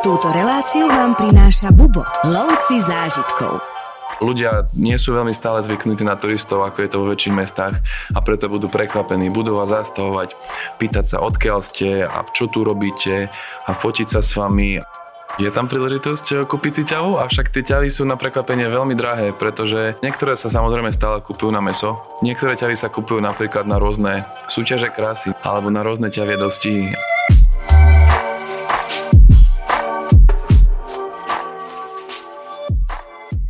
Túto reláciu vám prináša Bubo, lovci zážitkov. Ľudia nie sú veľmi stále zvyknutí na turistov, ako je to vo väčších mestách a preto budú prekvapení, budú vás zastavovať, pýtať sa odkiaľ ste a čo tu robíte a fotiť sa s vami. Je tam príležitosť eh, kúpiť si ťavu, avšak tie ťavy sú na prekvapenie veľmi drahé, pretože niektoré sa samozrejme stále kupujú na meso, niektoré ťavy sa kupujú napríklad na rôzne súťaže krásy alebo na rôzne ťavie dosti.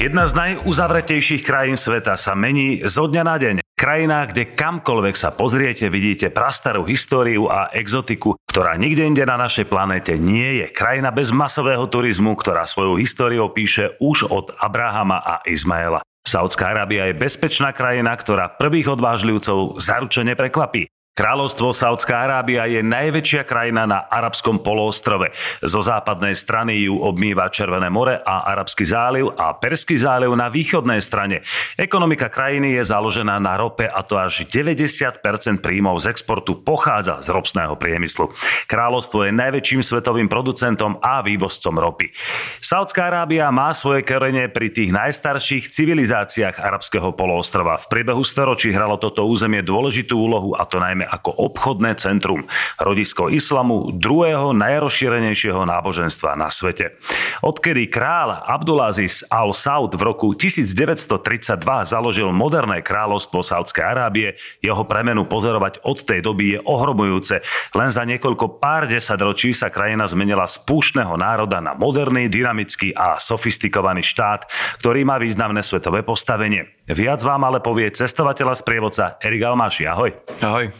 Jedna z najuzavretejších krajín sveta sa mení zo dňa na deň. Krajina, kde kamkoľvek sa pozriete, vidíte prastarú históriu a exotiku, ktorá nikde inde na našej planéte nie je. Krajina bez masového turizmu, ktorá svoju históriu píše už od Abrahama a Izmaela. Saudská Arábia je bezpečná krajina, ktorá prvých odvážlivcov zaručene prekvapí. Kráľovstvo Saudská Arábia je najväčšia krajina na arabskom poloostrove. Zo západnej strany ju obmýva Červené more a Arabský záliv a Perský záliv na východnej strane. Ekonomika krajiny je založená na rope a to až 90% príjmov z exportu pochádza z ropsného priemyslu. Kráľovstvo je najväčším svetovým producentom a vývozcom ropy. Saudská Arábia má svoje korene pri tých najstarších civilizáciách arabského poloostrova. V priebehu storočí hralo toto územie dôležitú úlohu a to najmä ako obchodné centrum, rodisko islamu, druhého najrozšírenejšieho náboženstva na svete. Odkedy kráľ Abdulaziz al-Saud v roku 1932 založil moderné kráľovstvo Saudskej Arábie, jeho premenu pozorovať od tej doby je ohromujúce. Len za niekoľko pár desaťročí sa krajina zmenila z púštneho národa na moderný, dynamický a sofistikovaný štát, ktorý má významné svetové postavenie. Viac vám ale povie cestovateľa z prievodca Erik Almáši. Ahoj. Ahoj.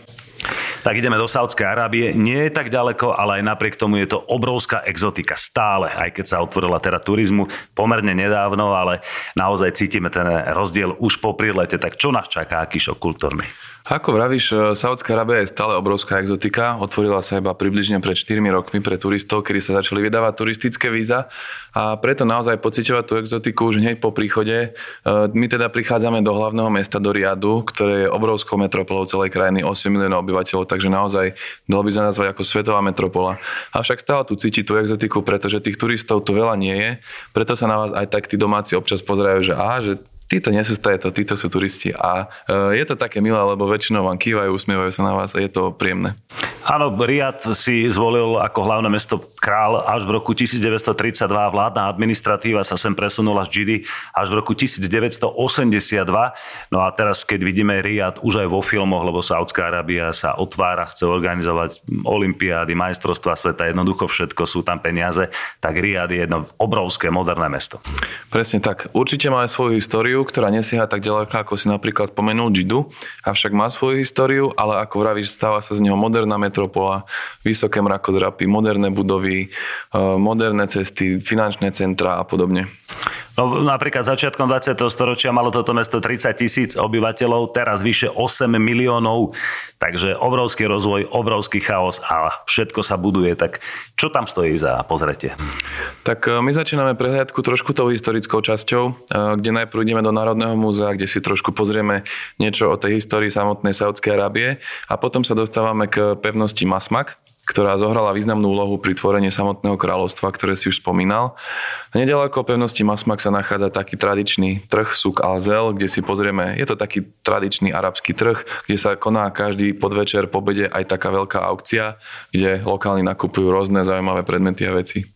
Tak ideme do Saudskej Arábie. Nie je tak ďaleko, ale aj napriek tomu je to obrovská exotika stále, aj keď sa otvorila teda turizmu pomerne nedávno, ale naozaj cítime ten rozdiel už po prílete. Tak čo nás čaká, aký šok kultúrny? Ako vravíš, e, Saudská Arábia je stále obrovská exotika. Otvorila sa iba približne pred 4 rokmi pre turistov, kedy sa začali vydávať turistické víza a preto naozaj pociťovať tú exotiku už hneď po príchode. E, my teda prichádzame do hlavného mesta, do Riadu, ktoré je obrovskou metropolou celej krajiny, 8 miliónov obyvateľov, takže naozaj dalo by sa nazvať ako svetová metropola. Avšak stále tu cíti tú exotiku, pretože tých turistov tu veľa nie je, preto sa na vás aj tak tí domáci občas pozerajú, že aha, že títo nie sú to, títo sú turisti. A e, je to také milé, lebo väčšinou vám kývajú, usmievajú sa na vás a je to príjemné. Áno, Riad si zvolil ako hlavné mesto král až v roku 1932. Vládna administratíva sa sem presunula z Džidy až v roku 1982. No a teraz, keď vidíme Riad už aj vo filmoch, lebo Saudská Arábia sa otvára, chce organizovať olimpiády, majstrovstva sveta, jednoducho všetko, sú tam peniaze, tak Riad je jedno obrovské moderné mesto. Presne tak. Určite má aj svoju históriu, ktorá nesieha tak ďaleko, ako si napríklad spomenul Džidu, avšak má svoju históriu, ale ako vravíš, stáva sa z neho moderná metropola, vysoké mrakodrapy, moderné budovy, e, moderné cesty, finančné centra a podobne. No, napríklad začiatkom 20. storočia malo toto mesto 30 tisíc obyvateľov, teraz vyše 8 miliónov, takže obrovský rozvoj, obrovský chaos a všetko sa buduje. Tak čo tam stojí za pozretie? Tak e, my začíname prehliadku trošku tou historickou časťou, e, kde najprv ideme do Národného múzea, kde si trošku pozrieme niečo o tej histórii samotnej Saudskej Arábie a potom sa dostávame k pevnosti Masmak, ktorá zohrala významnú úlohu pri tvorení samotného kráľovstva, ktoré si už spomínal. Nedaleko pevnosti Masmak sa nachádza taký tradičný trh Suk Alzel, kde si pozrieme, je to taký tradičný arabský trh, kde sa koná každý podvečer po bede aj taká veľká aukcia, kde lokálni nakupujú rôzne zaujímavé predmety a veci.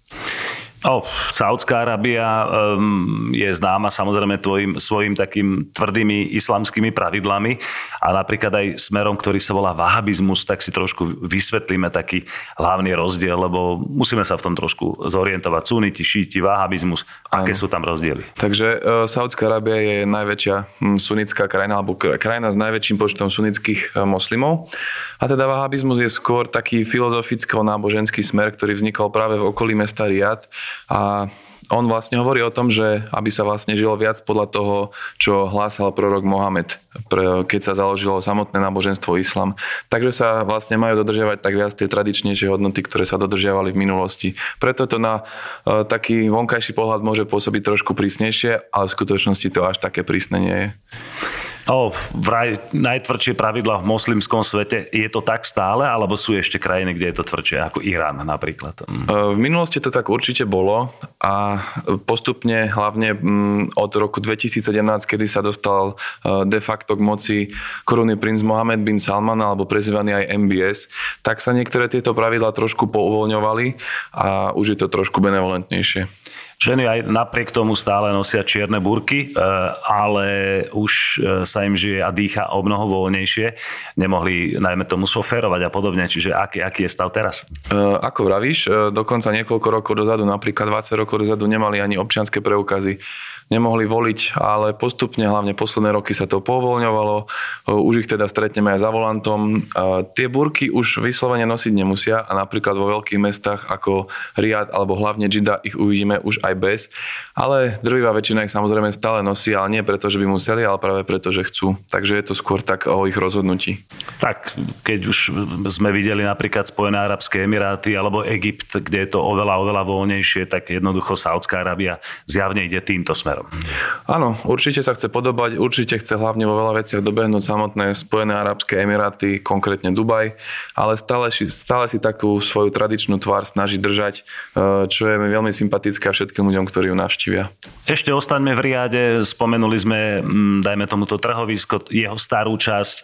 Oh, Saudská Arábia um, je známa samozrejme tvojim, svojim takým tvrdými islamskými pravidlami a napríklad aj smerom, ktorý sa volá vahabizmus, tak si trošku vysvetlíme taký hlavný rozdiel, lebo musíme sa v tom trošku zorientovať. Suniti, šíti, vahabizmus, aké sú tam rozdiely? Takže uh, Saudská Arábia je najväčšia hm, sunická krajina, alebo krajina s najväčším počtom sunických uh, moslimov. A teda vahabizmus je skôr taký filozoficko-náboženský smer, ktorý vznikol práve v okolí mesta Riad a on vlastne hovorí o tom, že aby sa vlastne žilo viac podľa toho, čo hlásal prorok Mohamed, keď sa založilo samotné náboženstvo islam. Takže sa vlastne majú dodržiavať tak viac tie tradičnejšie hodnoty, ktoré sa dodržiavali v minulosti. Preto to na e, taký vonkajší pohľad môže pôsobiť trošku prísnejšie, ale v skutočnosti to až také prísne nie je. O, vraj najtvrdšie pravidla v moslimskom svete, je to tak stále, alebo sú ešte krajiny, kde je to tvrdšie, ako Irán napríklad? Mm. E, v minulosti to tak určite bolo a postupne, hlavne mm, od roku 2017, kedy sa dostal e, de facto k moci korunný princ Mohamed bin Salman, alebo prezývaný aj MBS, tak sa niektoré tieto pravidlá trošku pouvoľňovali a už je to trošku benevolentnejšie. Ženy aj napriek tomu stále nosia čierne burky, e, ale už e, sa im žije a dýcha o mnoho voľnejšie. Nemohli najmä tomu soférovať a podobne. Čiže aký, aký je stav teraz? E, ako vravíš, dokonca niekoľko rokov dozadu, napríklad 20 rokov dozadu, nemali ani občianské preukazy nemohli voliť, ale postupne, hlavne posledné roky sa to povoľňovalo. Už ich teda stretneme aj za volantom. Tie burky už vyslovene nosiť nemusia a napríklad vo veľkých mestách ako Riad alebo hlavne Jida ich uvidíme už aj bez. Ale drvivá väčšina ich samozrejme stále nosí, ale nie preto, že by museli, ale práve preto, že chcú. Takže je to skôr tak o ich rozhodnutí. Tak, keď už sme videli napríklad Spojené Arabské Emiráty alebo Egypt, kde je to oveľa, oveľa voľnejšie, tak jednoducho Saudská Arábia zjavne ide týmto smerom smerom. Áno, určite sa chce podobať, určite chce hlavne vo veľa veciach dobehnúť samotné Spojené Arabské Emiráty, konkrétne Dubaj, ale stále, stále si takú svoju tradičnú tvár snaží držať, e, čo je mi veľmi sympatické všetkým ľuďom, ktorí ju navštívia. Ešte ostaňme v riade, spomenuli sme, mm, dajme tomuto trhovisko, jeho starú časť, e,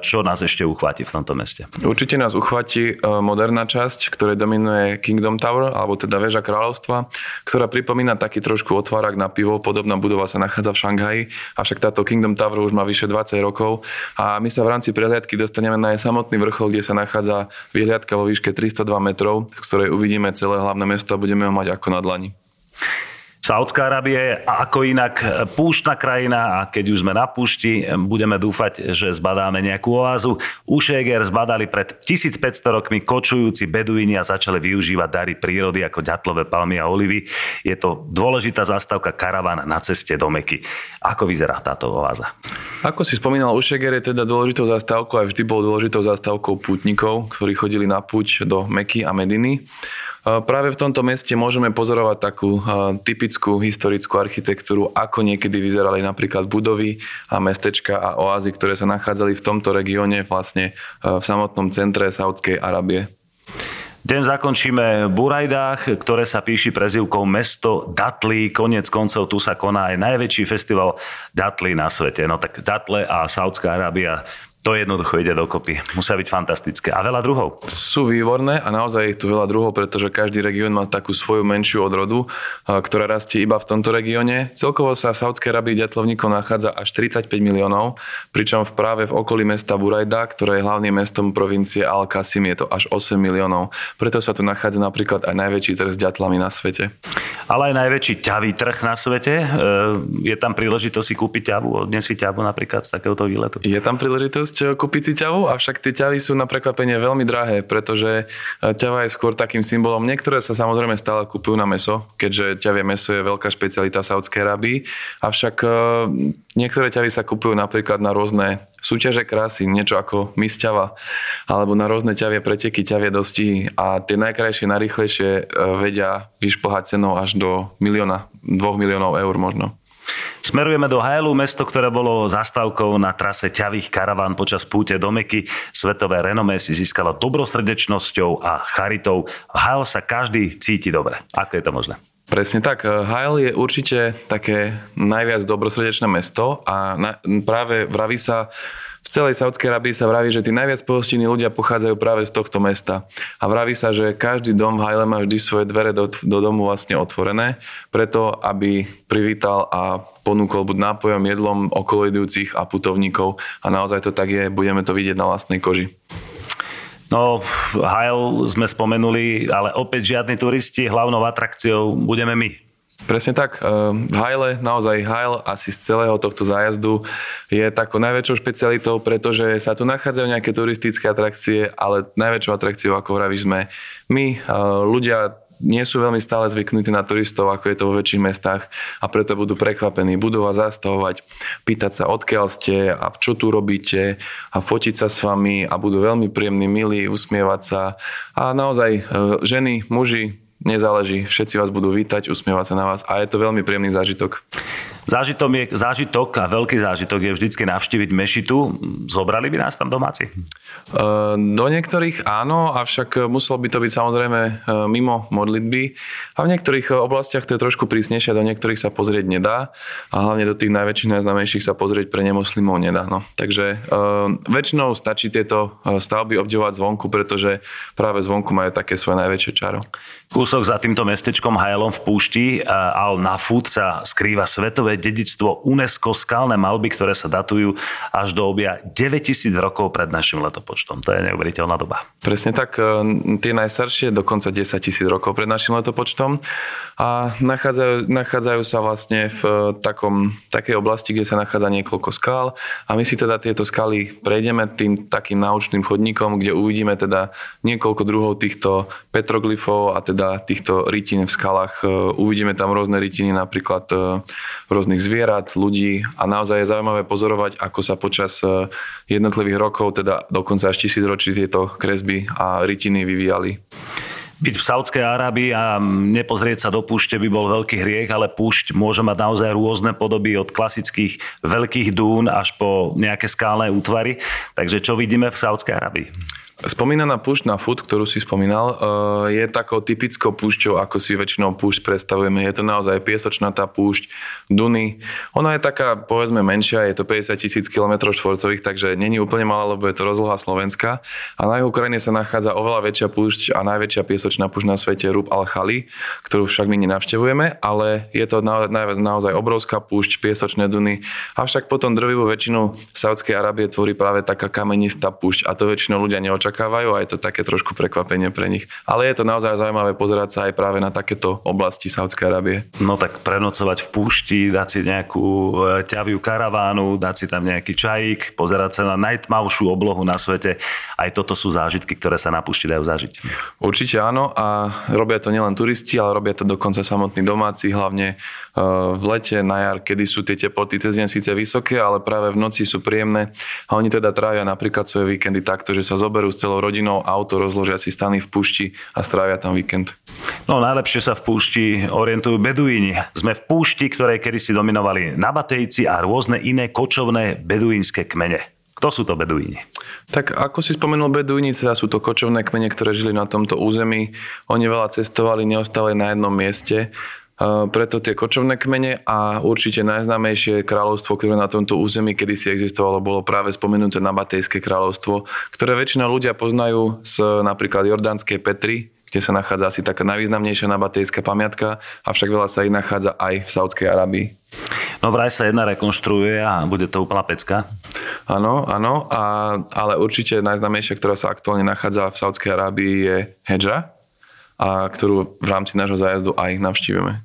čo nás ešte uchváti v tomto meste? Určite nás uchváti e, moderná časť, ktorej dominuje Kingdom Tower, alebo teda väža kráľovstva, ktorá pripomína taký trošku otvárák na pivo, Podobná budova sa nachádza v Šanghaji, avšak táto Kingdom Tower už má vyše 20 rokov a my sa v rámci prehliadky dostaneme na jej samotný vrchol, kde sa nachádza vyhliadka vo výške 302 metrov, z ktorej uvidíme celé hlavné mesto a budeme ho mať ako na dlani. Saudská Arábia je ako inak púštna krajina a keď už sme na púšti, budeme dúfať, že zbadáme nejakú oázu. Ušeger zbadali pred 1500 rokmi kočujúci beduíni a začali využívať dary prírody ako ďatlové palmy a olivy. Je to dôležitá zastávka karavan na ceste do Meky. Ako vyzerá táto oáza? Ako si spomínal, Ušeger je teda dôležitou zastávkou a vždy bol dôležitou zastávkou pútnikov, ktorí chodili na púť do Meky a Mediny. Práve v tomto meste môžeme pozorovať takú typickú historickú architektúru, ako niekedy vyzerali napríklad budovy a mestečka a oázy, ktoré sa nachádzali v tomto regióne, vlastne v samotnom centre Saudskej Arábie. Den zakončíme v Burajdách, ktoré sa píši prezivkou Mesto Datli. Konec koncov tu sa koná aj najväčší festival Datli na svete. No tak Datle a Saudská Arábia to jednoducho ide dokopy. Musia byť fantastické. A veľa druhov. Sú výborné a naozaj je tu veľa druhov, pretože každý región má takú svoju menšiu odrodu, ktorá rastie iba v tomto regióne. Celkovo sa v Saudskej Arabii ďatlovníkov nachádza až 35 miliónov, pričom v práve v okolí mesta Burajda, ktoré je hlavným mestom provincie Al-Qasim, je to až 8 miliónov. Preto sa tu nachádza napríklad aj najväčší trh s ďatlami na svete. Ale aj najväčší ťavý trh na svete. E, je tam príležitosť si kúpiť ťavu, odniesť si ťavu napríklad z takéhoto výletu. Je tam príležitosť možnosť eh, kúpiť si ťavu, avšak tie ťavy sú na prekvapenie veľmi drahé, pretože eh, ťava je skôr takým symbolom. Niektoré sa samozrejme stále kupujú na meso, keďže ťavie meso je veľká špecialita v Saudskej Arábii, avšak eh, niektoré ťavy sa kupujú napríklad na rôzne súťaže krásy, niečo ako misťava, alebo na rôzne ťavie preteky, ťavie dosti a tie najkrajšie, najrychlejšie vedia vyšplhať cenou až do milióna, dvoch miliónov eur možno. Smerujeme do Hajlu, mesto, ktoré bolo zastávkou na trase ťavých karaván počas púte do Meky. Svetové renomé si získalo dobrosrdečnosťou a charitou. V Hajl sa každý cíti dobre. Ako je to možné? Presne tak. Hajl je určite také najviac dobrosrdečné mesto a na, práve vraví sa, celej Saudskej Arabii sa vraví, že tí najviac pohostinní ľudia pochádzajú práve z tohto mesta. A vraví sa, že každý dom v Hajle má vždy svoje dvere do, do domu vlastne otvorené, preto aby privítal a ponúkol buď nápojom, jedlom okolidujúcich a putovníkov. A naozaj to tak je, budeme to vidieť na vlastnej koži. No, Hajl sme spomenuli, ale opäť žiadni turisti, hlavnou atrakciou budeme my. Presne tak. V Hajle, naozaj Hajl asi z celého tohto zájazdu je takou najväčšou špecialitou, pretože sa tu nachádzajú nejaké turistické atrakcie, ale najväčšou atrakciou, ako vravíš, sme my, ľudia nie sú veľmi stále zvyknutí na turistov, ako je to vo väčších mestách a preto budú prekvapení. Budú vás zastavovať, pýtať sa, odkiaľ ste a čo tu robíte a fotiť sa s vami a budú veľmi príjemní, milí, usmievať sa. A naozaj e, ženy, muži, nezáleží, všetci vás budú vítať, usmievať sa na vás a je to veľmi príjemný zážitok. Zážitok, je, zážitok a veľký zážitok je vždycky navštíviť mešitu. Zobrali by nás tam domáci? Do niektorých áno, avšak muselo by to byť samozrejme mimo modlitby. A v niektorých oblastiach to je trošku prísnejšie, do niektorých sa pozrieť nedá. A hlavne do tých najväčších, najznámejších sa pozrieť pre nemoslimov nedá. No. Takže väčšinou stačí tieto stavby obdivovať zvonku, pretože práve zvonku majú také svoje najväčšie čaro. Kúsok za týmto mestečkom Hajlom v púšti Al Nafut sa skrýva svetové dedictvo UNESCO skalné malby, ktoré sa datujú až do obia 9000 rokov pred našim letopočtom. To je neuveriteľná doba. Presne tak, e, tie najstaršie dokonca 10 tisíc rokov pred našim letopočtom a nachádzajú, nachádzajú sa vlastne v e, takom, takej oblasti, kde sa nachádza niekoľko skál a my si teda tieto skaly prejdeme tým takým náučným chodníkom, kde uvidíme teda niekoľko druhov týchto petroglyfov a teda teda týchto rytín v skalách. E, uvidíme tam rôzne rytiny, napríklad e, rôznych zvierat, ľudí a naozaj je zaujímavé pozorovať, ako sa počas e, jednotlivých rokov, teda dokonca až tisíc ročí tieto kresby a rytiny vyvíjali byť v Saudskej Arábii a nepozrieť sa do púšte by bol veľký hriech, ale púšť môže mať naozaj rôzne podoby od klasických veľkých dún až po nejaké skálne útvary. Takže čo vidíme v Saudskej Arábii? Spomínaná púšť na fut, ktorú si spomínal, eh, je takou typickou púšťou, ako si väčšinou púšť predstavujeme. Je to naozaj piesočnatá púšť, duny. Ona je taká, povedzme, menšia, je to 50 tisíc km štvorcových, takže není úplne malá, lebo je to rozloha Slovenska. A na jeho krajine sa nachádza oveľa väčšia púšť a najväčšia piesočná púšť na svete Rub al-Khali, ktorú však my nenavštevujeme, ale je to na, na, naozaj obrovská púšť, piesočné duny. Avšak potom drvivú väčšinu Saudskej Arábie tvorí práve taká kamenistá púšť a to väčšinou ľudia neočakávajú očakávajú a je to také trošku prekvapenie pre nich. Ale je to naozaj zaujímavé pozerať sa aj práve na takéto oblasti Saudskej Arábie. No tak prenocovať v púšti, dať si nejakú e, ťaviu karavánu, dať si tam nejaký čajík, pozerať sa na najtmavšiu oblohu na svete. Aj toto sú zážitky, ktoré sa na púšti dajú zažiť. Určite áno a robia to nielen turisti, ale robia to dokonca samotní domáci, hlavne e, v lete, na jar, kedy sú tie teploty cez deň síce vysoké, ale práve v noci sú príjemné a oni teda trávia napríklad svoje víkendy takto, že sa zoberú z celou rodinou auto, rozložia si stany v púšti a strávia tam víkend. No najlepšie sa v púšti orientujú beduíni. Sme v púšti, ktorej kedysi dominovali nabatejci a rôzne iné kočovné beduínske kmene. Kto sú to beduíni? Tak ako si spomenul beduíni, teda sú to kočovné kmene, ktoré žili na tomto území. Oni veľa cestovali, neostávali na jednom mieste preto tie kočovné kmene a určite najznámejšie kráľovstvo, ktoré na tomto území kedysi existovalo, bolo práve spomenuté Nabatejské kráľovstvo, ktoré väčšina ľudia poznajú z napríklad Jordánskej Petry, kde sa nachádza asi taká najvýznamnejšia nabatejská pamiatka, avšak veľa sa ich nachádza aj v Saudskej Arabii. No vraj sa jedna rekonštruuje a bude to úplná pecka. Áno, áno, a, ale určite najznámejšia, ktorá sa aktuálne nachádza v Saudskej Arábii je Hedžra, a ktorú v rámci nášho zájazdu aj navštívime.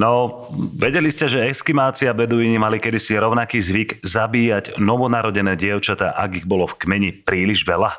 No, vedeli ste, že eskimácia beduíni mali kedysi rovnaký zvyk zabíjať novonarodené dievčatá, ak ich bolo v kmeni príliš veľa?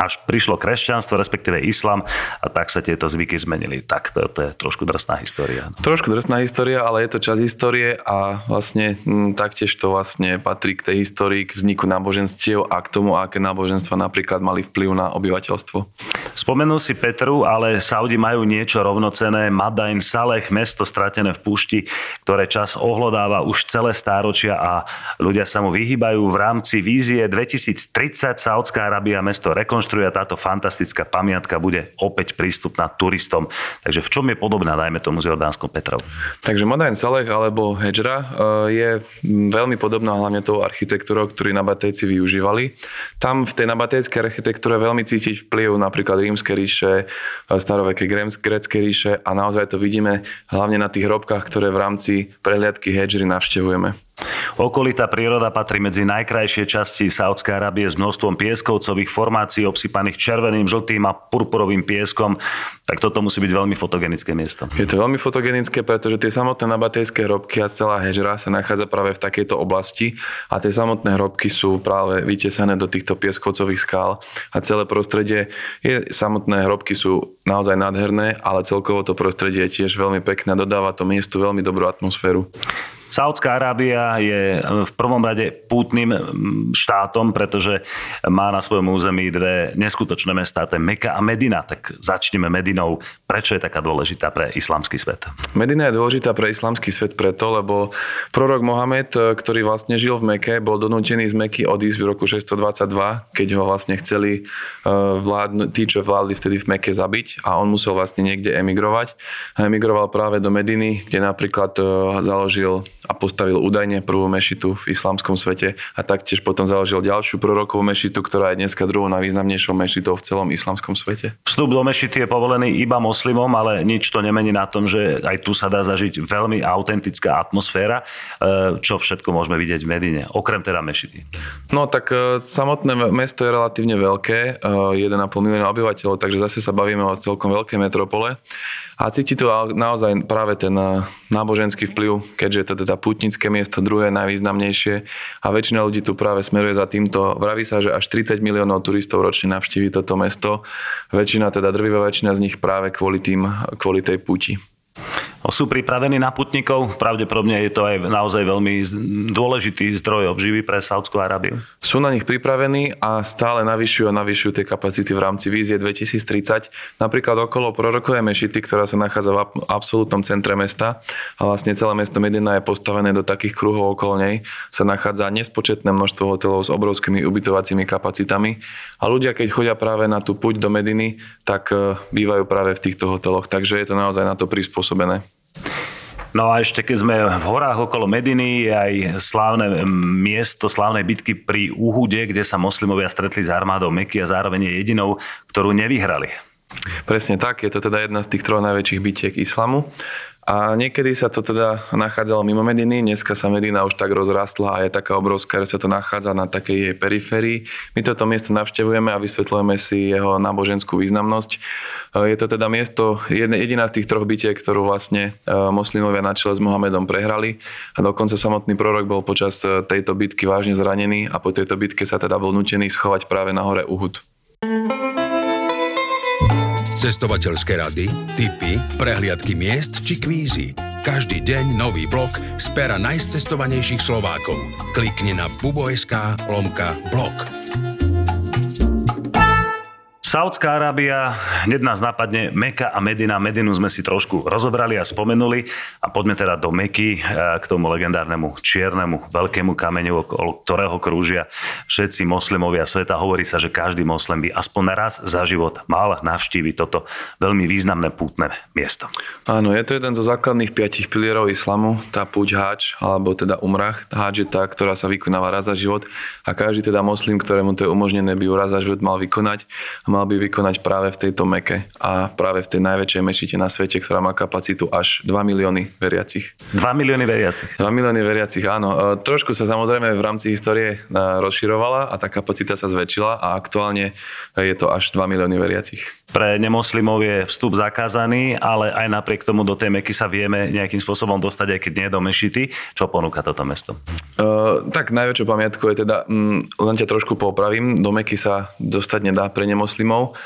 Až prišlo kresťanstvo, respektíve islam a tak sa tieto zvyky zmenili. Tak to, to je trošku drsná história. No. Trošku drsná história, ale je to čas histórie a vlastne m, taktiež to vlastne patrí k tej histórii, k vzniku náboženstiev a k tomu, aké náboženstva napríklad mali vplyv na obyvateľstvo. Spomenul si Petru, ale Saudi majú niečo rovnocené. Madain Saleh, mesto stratené v púšti, ktoré čas ohlodáva už celé stáročia a ľudia sa mu vyhýbajú. V rámci vízie 2030 Saudská Arábia mesto rekonštruuje rekonštruuje táto fantastická pamiatka bude opäť prístupná turistom. Takže v čom je podobná, dajme tomu, s Jordánskou Petrou? Takže Madain Saleh alebo Hedžra eh, je veľmi podobná hlavne tou architektúrou, ktorú nabatejci využívali. Tam v tej nabatejskej architektúre veľmi cítiť vplyv napríklad rímske ríše, eh, starovekej grécké ríše a naozaj to vidíme hlavne na tých hrobkách, ktoré v rámci prehliadky Hedžry navštevujeme. Okolitá príroda patrí medzi najkrajšie časti Saudskej Arábie s množstvom pieskovcových formácií obsypaných červeným, žltým a purpurovým pieskom. Tak toto musí byť veľmi fotogenické miesto. Je to veľmi fotogenické, pretože tie samotné nabatejské hrobky a celá hežra sa nachádza práve v takejto oblasti a tie samotné hrobky sú práve vytesané do týchto pieskovcových skál a celé prostredie, je, samotné hrobky sú naozaj nádherné, ale celkovo to prostredie je tiež veľmi pekné, dodáva to miestu veľmi dobrú atmosféru. Saudská Arábia je v prvom rade pútnym štátom, pretože má na svojom území dve neskutočné mestá, to je Meka a Medina. Tak začneme Medinou. Prečo je taká dôležitá pre islamský svet? Medina je dôležitá pre islamský svet preto, lebo prorok Mohamed, ktorý vlastne žil v Meke, bol donútený z Meky odísť v roku 622, keď ho vlastne chceli e, vládnu, tí, čo vládli vtedy v Meke zabiť a on musel vlastne niekde emigrovať. A emigroval práve do Mediny, kde napríklad e, založil a postavil údajne prvú mešitu v islamskom svete a taktiež potom založil ďalšiu prorokovú mešitu, ktorá je dneska druhou najvýznamnejšou mešitou v celom islamskom svete. Vstup do mešity je povolený iba moslimom, ale nič to nemení na tom, že aj tu sa dá zažiť veľmi autentická atmosféra, e, čo všetko môžeme vidieť v Medine, okrem teda mešity. No tak e, samotné mesto je relatívne veľké, 1,5 e, milióna obyvateľov, takže zase sa bavíme o celkom veľkej metropole. A cíti tu naozaj práve ten náboženský vplyv, keďže je to teda putnické miesto, druhé najvýznamnejšie a väčšina ľudí tu práve smeruje za týmto. Vraví sa, že až 30 miliónov turistov ročne navštíví toto mesto. Väčšina, teda drvivá väčšina z nich práve kvôli, tým, kvôli tej puti. Sú pripravení na putníkov? Pravdepodobne je to aj naozaj veľmi dôležitý zdroj obživy pre Saudskú Arábiu. Sú na nich pripravení a stále navyšujú a navyšujú tie kapacity v rámci vízie 2030. Napríklad okolo prorokovej mešity, ktorá sa nachádza v absolútnom centre mesta a vlastne celé mesto Medina je postavené do takých kruhov okolo nej, sa nachádza nespočetné množstvo hotelov s obrovskými ubytovacími kapacitami a ľudia, keď chodia práve na tú puť do Mediny, tak e, bývajú práve v týchto hoteloch. Takže je to naozaj na to prispôsobené. No a ešte keď sme v horách okolo Mediny, je aj slávne miesto slávnej bitky pri Uhude, kde sa moslimovia stretli s armádou Meky a zároveň je jedinou, ktorú nevyhrali. Presne tak, je to teda jedna z tých troch najväčších bitiek islamu. A niekedy sa to teda nachádzalo mimo Mediny, dneska sa Medina už tak rozrastla a je taká obrovská, že sa to nachádza na takej jej periférii. My toto miesto navštevujeme a vysvetľujeme si jeho náboženskú významnosť. Je to teda miesto, jediná z tých troch bitiek, ktorú vlastne e, moslimovia na čele s Mohamedom prehrali a dokonca samotný prorok bol počas e, tejto bitky vážne zranený a po tejto bitke sa teda bol nutený schovať práve na hore Uhud cestovateľské rady, tipy, prehliadky miest či kvízy. Každý deň nový blog z pera najcestovanejších Slovákov. Klikni na bubo.sk lomka blog. Saudská Arábia, hneď nás napadne Meka a Medina. Medinu sme si trošku rozobrali a spomenuli a poďme teda do Meky eh, k tomu legendárnemu čiernemu veľkému kameňu, okolo ktorého krúžia všetci moslimovia sveta. Hovorí sa, že každý moslim by aspoň raz za život mal navštíviť toto veľmi významné pútne miesto. Áno, je to jeden zo základných piatich pilierov islamu, tá púť háč, alebo teda umrah. Háč je tá, ktorá sa vykonáva raz za život a každý teda moslim, ktorému to je umožnené, by ju raz za život mal vykonať a mal by vykonať práve v tejto meke a práve v tej najväčšej mešite na svete, ktorá má kapacitu až 2 milióny veriacich. 2 milióny veriacich. 2 milióny veriacich, áno. E, trošku sa samozrejme v rámci histórie e, rozširovala a tá kapacita sa zväčšila a aktuálne je to až 2 milióny veriacich. Pre nemoslimov je vstup zakázaný, ale aj napriek tomu do tej meky sa vieme nejakým spôsobom dostať, aj keď nie do mešity. Čo ponúka toto mesto? Uh, tak najväčšou pamiatkou je teda, um, len ťa trošku popravím, do meky sa dostať nedá pre nemoslimov.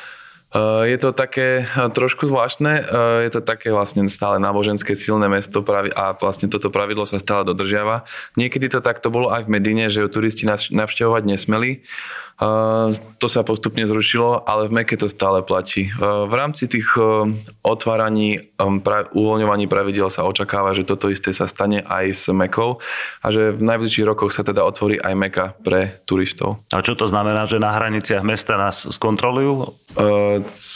Uh, je to také uh, trošku zvláštne, uh, je to také vlastne stále náboženské silné mesto a vlastne toto pravidlo sa stále dodržiava. Niekedy to takto bolo aj v Medine, že ju turisti navštevovať nesmeli. To sa postupne zrušilo, ale v Meke to stále platí. V rámci tých otváraní, uvoľňovaní pravidel sa očakáva, že toto isté sa stane aj s Mekou a že v najbližších rokoch sa teda otvorí aj Meka pre turistov. A čo to znamená, že na hraniciach mesta nás skontrolujú?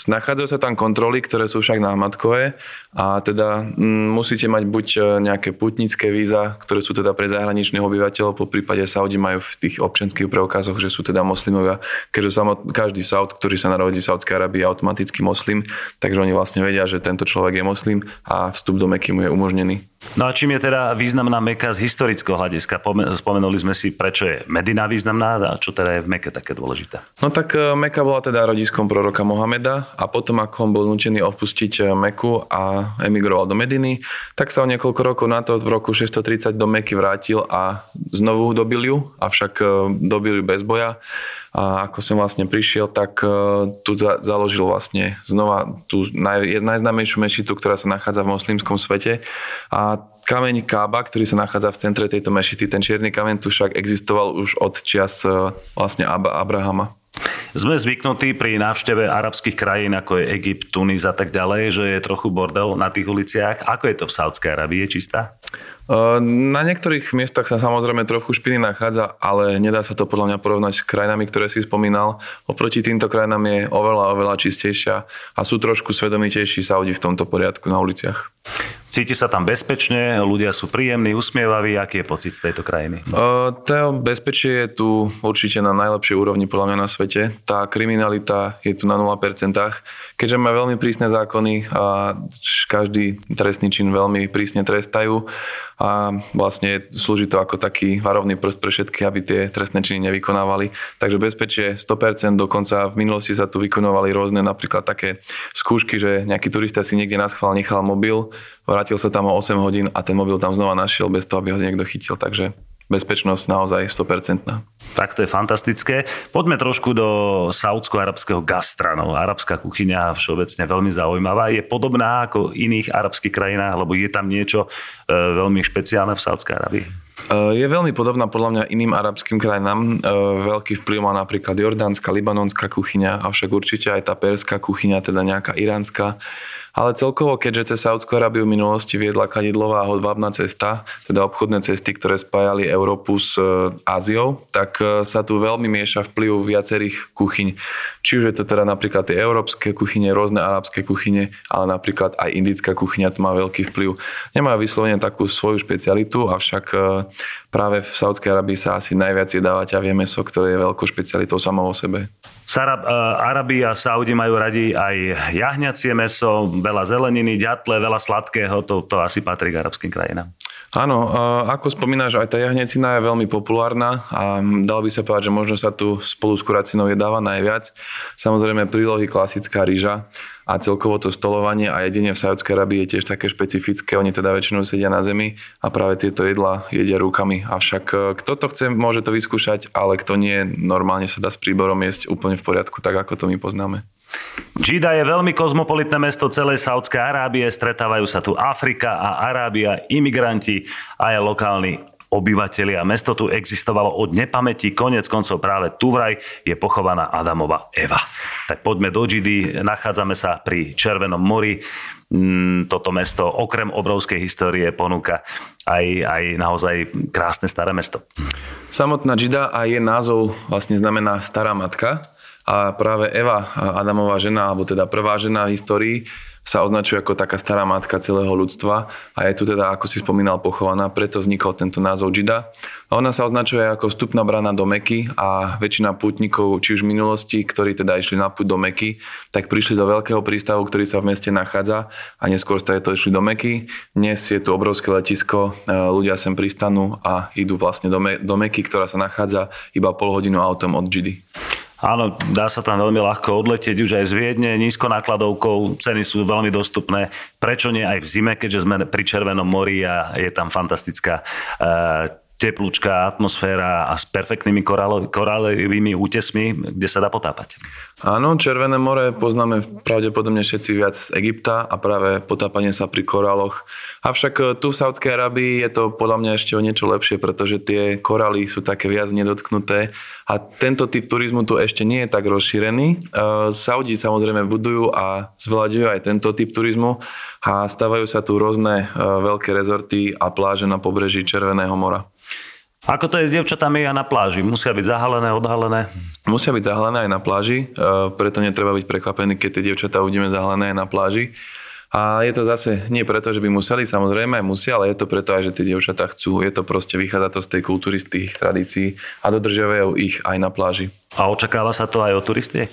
Nachádzajú sa tam kontroly, ktoré sú však námatkové a teda musíte mať buď e, nejaké putnické víza, ktoré sú teda pre zahraničných obyvateľov, po prípade Saudi majú v tých občanských preukazoch, že sú teda moslimov moslimovia, keďže samot, každý Saud, ktorý sa narodí v Saudskej Arabii, je automaticky moslim, takže oni vlastne vedia, že tento človek je moslim a vstup do Meky mu je umožnený. No a čím je teda významná Meka z historického hľadiska? Spomenuli sme si, prečo je Medina významná a čo teda je v Meke také dôležité? No tak e, Meka bola teda rodiskom proroka Mohameda a potom ako on bol nutený opustiť e, Meku a emigroval do Mediny, tak sa o niekoľko rokov na to v roku 630 do Meky vrátil a znovu dobil ju, avšak e, dobil ju bez boja a ako som vlastne prišiel, tak e, tu za, založil vlastne znova tú naj, najznámejšiu mešitu, ktorá sa nachádza v moslimskom svete. A kameň Kába, ktorý sa nachádza v centre tejto mešity, ten čierny kameň tu však existoval už od čias e, vlastne Ab- Abrahama. Sme zvyknutí pri návšteve arabských krajín, ako je Egypt, Tunis a tak ďalej, že je trochu bordel na tých uliciach. Ako je to v Saudskej Arabii? Je čistá? Na niektorých miestach sa samozrejme trochu špiny nachádza, ale nedá sa to podľa mňa porovnať s krajinami, ktoré si spomínal. Oproti týmto krajinám je oveľa, oveľa čistejšia a sú trošku svedomitejší Saudi v tomto poriadku na uliciach. Cíti sa tam bezpečne, ľudia sú príjemní, usmievaví. Aký je pocit z tejto krajiny? To bezpečie je tu určite na najlepšej úrovni podľa mňa na svete. Tá kriminalita je tu na 0%. Keďže má veľmi prísne zákony a každý trestný čin veľmi prísne trestajú a vlastne slúži to ako taký varovný prst pre všetky, aby tie trestné činy nevykonávali. Takže bezpečie 100%, dokonca v minulosti sa tu vykonovali rôzne napríklad také skúšky, že nejaký turista si niekde na schvál nechal mobil, vrátil sa tam o 8 hodín a ten mobil tam znova našiel bez toho, aby ho niekto chytil. Takže bezpečnosť naozaj 100%. Tak to je fantastické. Poďme trošku do saudsko-arabského gastra. No, arabská kuchyňa všeobecne veľmi zaujímavá. Je podobná ako v iných arabských krajinách, lebo je tam niečo e, veľmi špeciálne v Saudskej Arabii? E, je veľmi podobná podľa mňa iným arabským krajinám. E, veľký vplyv má napríklad jordánska, libanonská kuchyňa, avšak určite aj tá perská kuchyňa, teda nejaká iránska ale celkovo, keďže cez Saudskú Arábiu v minulosti viedla kadidlová hodvábna cesta, teda obchodné cesty, ktoré spájali Európu s e, Áziou, tak e, sa tu veľmi mieša vplyv viacerých kuchyň. Či už je to teda napríklad tie európske kuchyne, rôzne arabské kuchyne, ale napríklad aj indická kuchyňa tu má veľký vplyv. Nemá vyslovene takú svoju špecialitu, avšak e, práve v Saudskej Arabii sa asi najviac jedáva ťavie meso, ktoré je veľkou špecialitou samo o sebe. Sarab, Arabi a Saudi majú radi aj jahňacie meso, veľa zeleniny, ďatle, veľa sladkého, to, to asi patrí k arabským krajinám. Áno, ako spomínaš, aj tá jahnecina je veľmi populárna a dalo by sa povedať, že možno sa tu spolu s kuracinou jedáva najviac. Samozrejme prílohy klasická rýža, a celkovo to stolovanie a jedenie v Saudskej Arabii je tiež také špecifické. Oni teda väčšinou sedia na zemi a práve tieto jedla jedia rukami. Avšak e, kto to chce, môže to vyskúšať, ale kto nie, normálne sa dá s príborom jesť úplne v poriadku, tak ako to my poznáme. Džida je veľmi kozmopolitné mesto celej Saudskej Arábie, stretávajú sa tu Afrika a Arábia, imigranti a aj lokálni obyvateľia. Mesto tu existovalo od nepamäti, konec koncov práve tu vraj je pochovaná Adamova Eva. Tak poďme do Džidy, nachádzame sa pri Červenom mori. Mm, toto mesto okrem obrovskej histórie ponúka aj, aj naozaj krásne staré mesto. Samotná Džida a jej názov vlastne znamená stará matka. A práve Eva, Adamová žena, alebo teda prvá žena v histórii, sa označuje ako taká stará matka celého ľudstva a je tu teda, ako si spomínal, pochovaná, preto vznikol tento názov Džida. A ona sa označuje ako vstupná brana do Meky a väčšina pútnikov, či už v minulosti, ktorí teda išli na púť do Meky, tak prišli do veľkého prístavu, ktorý sa v meste nachádza a neskôr sa to išli do Meky. Dnes je tu obrovské letisko, e, ľudia sem pristanú a idú vlastne do, Me- do Meky, ktorá sa nachádza iba pol hodinu autom od Džidy. Áno, dá sa tam veľmi ľahko odletieť už aj z Viedne, nízko nákladovkou, ceny sú veľmi dostupné. Prečo nie aj v zime, keďže sme pri Červenom mori a je tam fantastická uh, teplúčká atmosféra a s perfektnými korálovými útesmi, kde sa dá potápať. Áno, Červené more poznáme pravdepodobne všetci viac z Egypta a práve potápanie sa pri koráloch Avšak e, tu v Saudskej Arabii je to podľa mňa ešte o niečo lepšie, pretože tie korály sú také viac nedotknuté a tento typ turizmu tu ešte nie je tak rozšírený. E, Saudi samozrejme budujú a zvládajú aj tento typ turizmu a stavajú sa tu rôzne e, veľké rezorty a pláže na pobreží Červeného mora. Ako to je s devčatami a na pláži? Musia byť zahalené, odhalené? Musia byť zahalené aj na pláži, preto netreba byť prekvapený, keď tie devčatá uvidíme zahalené aj na pláži. A je to zase nie preto, že by museli, samozrejme musia, ale je to preto aj, že tie dievčatá chcú. Je to proste, vychádza to z tej kultúry, z tých tradícií a dodržiavajú ich aj na pláži. A očakáva sa to aj od turistiek?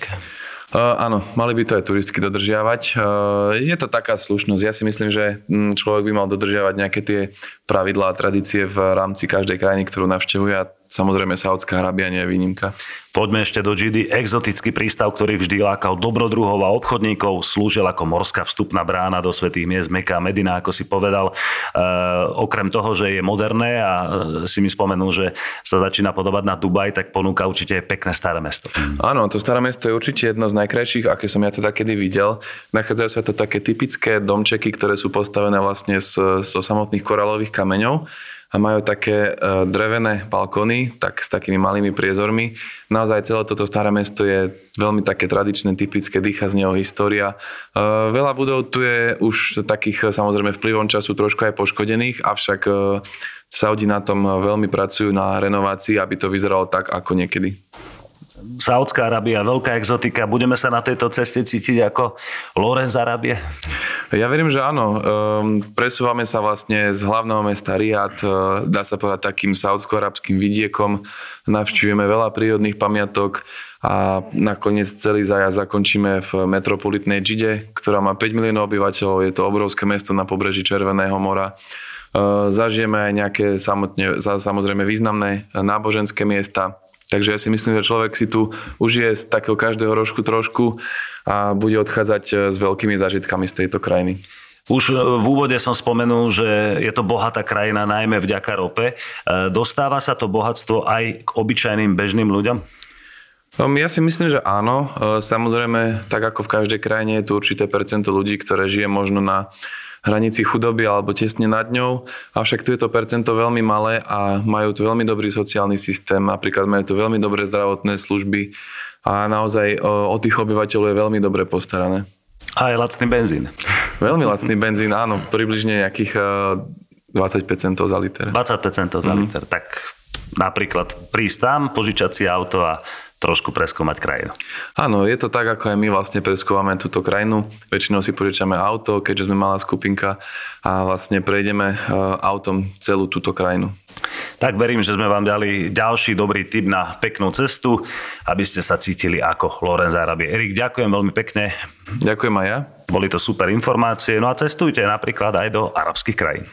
Uh, áno, mali by to aj turistky dodržiavať. Uh, je to taká slušnosť. Ja si myslím, že mm, človek by mal dodržiavať nejaké tie pravidlá a tradície v rámci každej krajiny, ktorú navštevuje a samozrejme Saudská Arábia nie je výnimka. Poďme ešte do Džidy. Exotický prístav, ktorý vždy lákal dobrodruhov a obchodníkov, slúžil ako morská vstupná brána do svetých miest Meka a Medina, ako si povedal. E, okrem toho, že je moderné a e, si mi spomenul, že sa začína podobať na Dubaj, tak ponúka určite pekné staré mesto. Áno, to staré mesto je určite jedno z najkrajších, aké som ja teda kedy videl. Nachádzajú sa to také typické domčeky, ktoré sú postavené vlastne zo samotných koralových kameňov a majú také uh, drevené balkóny, tak s takými malými priezormi. Naozaj celé toto staré mesto je veľmi také tradičné, typické, dýcha z neho história. Uh, veľa budov tu je už takých samozrejme vplyvom času trošku aj poškodených, avšak uh, Saudi na tom veľmi pracujú na renovácii, aby to vyzeralo tak, ako niekedy. Saudská Arábia, veľká exotika. Budeme sa na tejto ceste cítiť ako Lorenz Arábie? Ja verím, že áno. Ehm, presúvame sa vlastne z hlavného mesta Riyad, e, dá sa povedať takým saudsko-arabským vidiekom. Navštívime veľa prírodných pamiatok a nakoniec celý zájazd zakončíme v metropolitnej Džide, ktorá má 5 miliónov obyvateľov. Je to obrovské mesto na pobreží Červeného mora. E, zažijeme aj nejaké samotne, samozrejme významné náboženské miesta Takže ja si myslím, že človek si tu užije z takého každého rožku trošku a bude odchádzať e, s veľkými zážitkami z tejto krajiny. Už e, v úvode som spomenul, že je to bohatá krajina najmä vďaka rope. E, dostáva sa to bohatstvo aj k obyčajným bežným ľuďom? Um, ja si myslím, že áno. Samozrejme, tak ako v každej krajine je tu určité percento ľudí, ktoré žije možno na hranici chudoby alebo tesne nad ňou, avšak tu je to percento veľmi malé a majú tu veľmi dobrý sociálny systém, napríklad majú tu veľmi dobré zdravotné služby a naozaj o, o tých obyvateľov je veľmi dobre postarané. A je lacný benzín. Veľmi lacný benzín, áno, približne nejakých 25 centov za liter. 25 centov za mm. liter, tak napríklad prísť tam, požičať si auto a trošku preskúmať krajinu. Áno, je to tak, ako aj my vlastne preskúvame túto krajinu. Väčšinou si požičame auto, keďže sme malá skupinka a vlastne prejdeme e, autom celú túto krajinu. Tak verím, že sme vám dali ďalší dobrý tip na peknú cestu, aby ste sa cítili ako Lorenz Arabie. Erik, ďakujem veľmi pekne. Ďakujem aj ja. Boli to super informácie. No a cestujte napríklad aj do arabských krajín.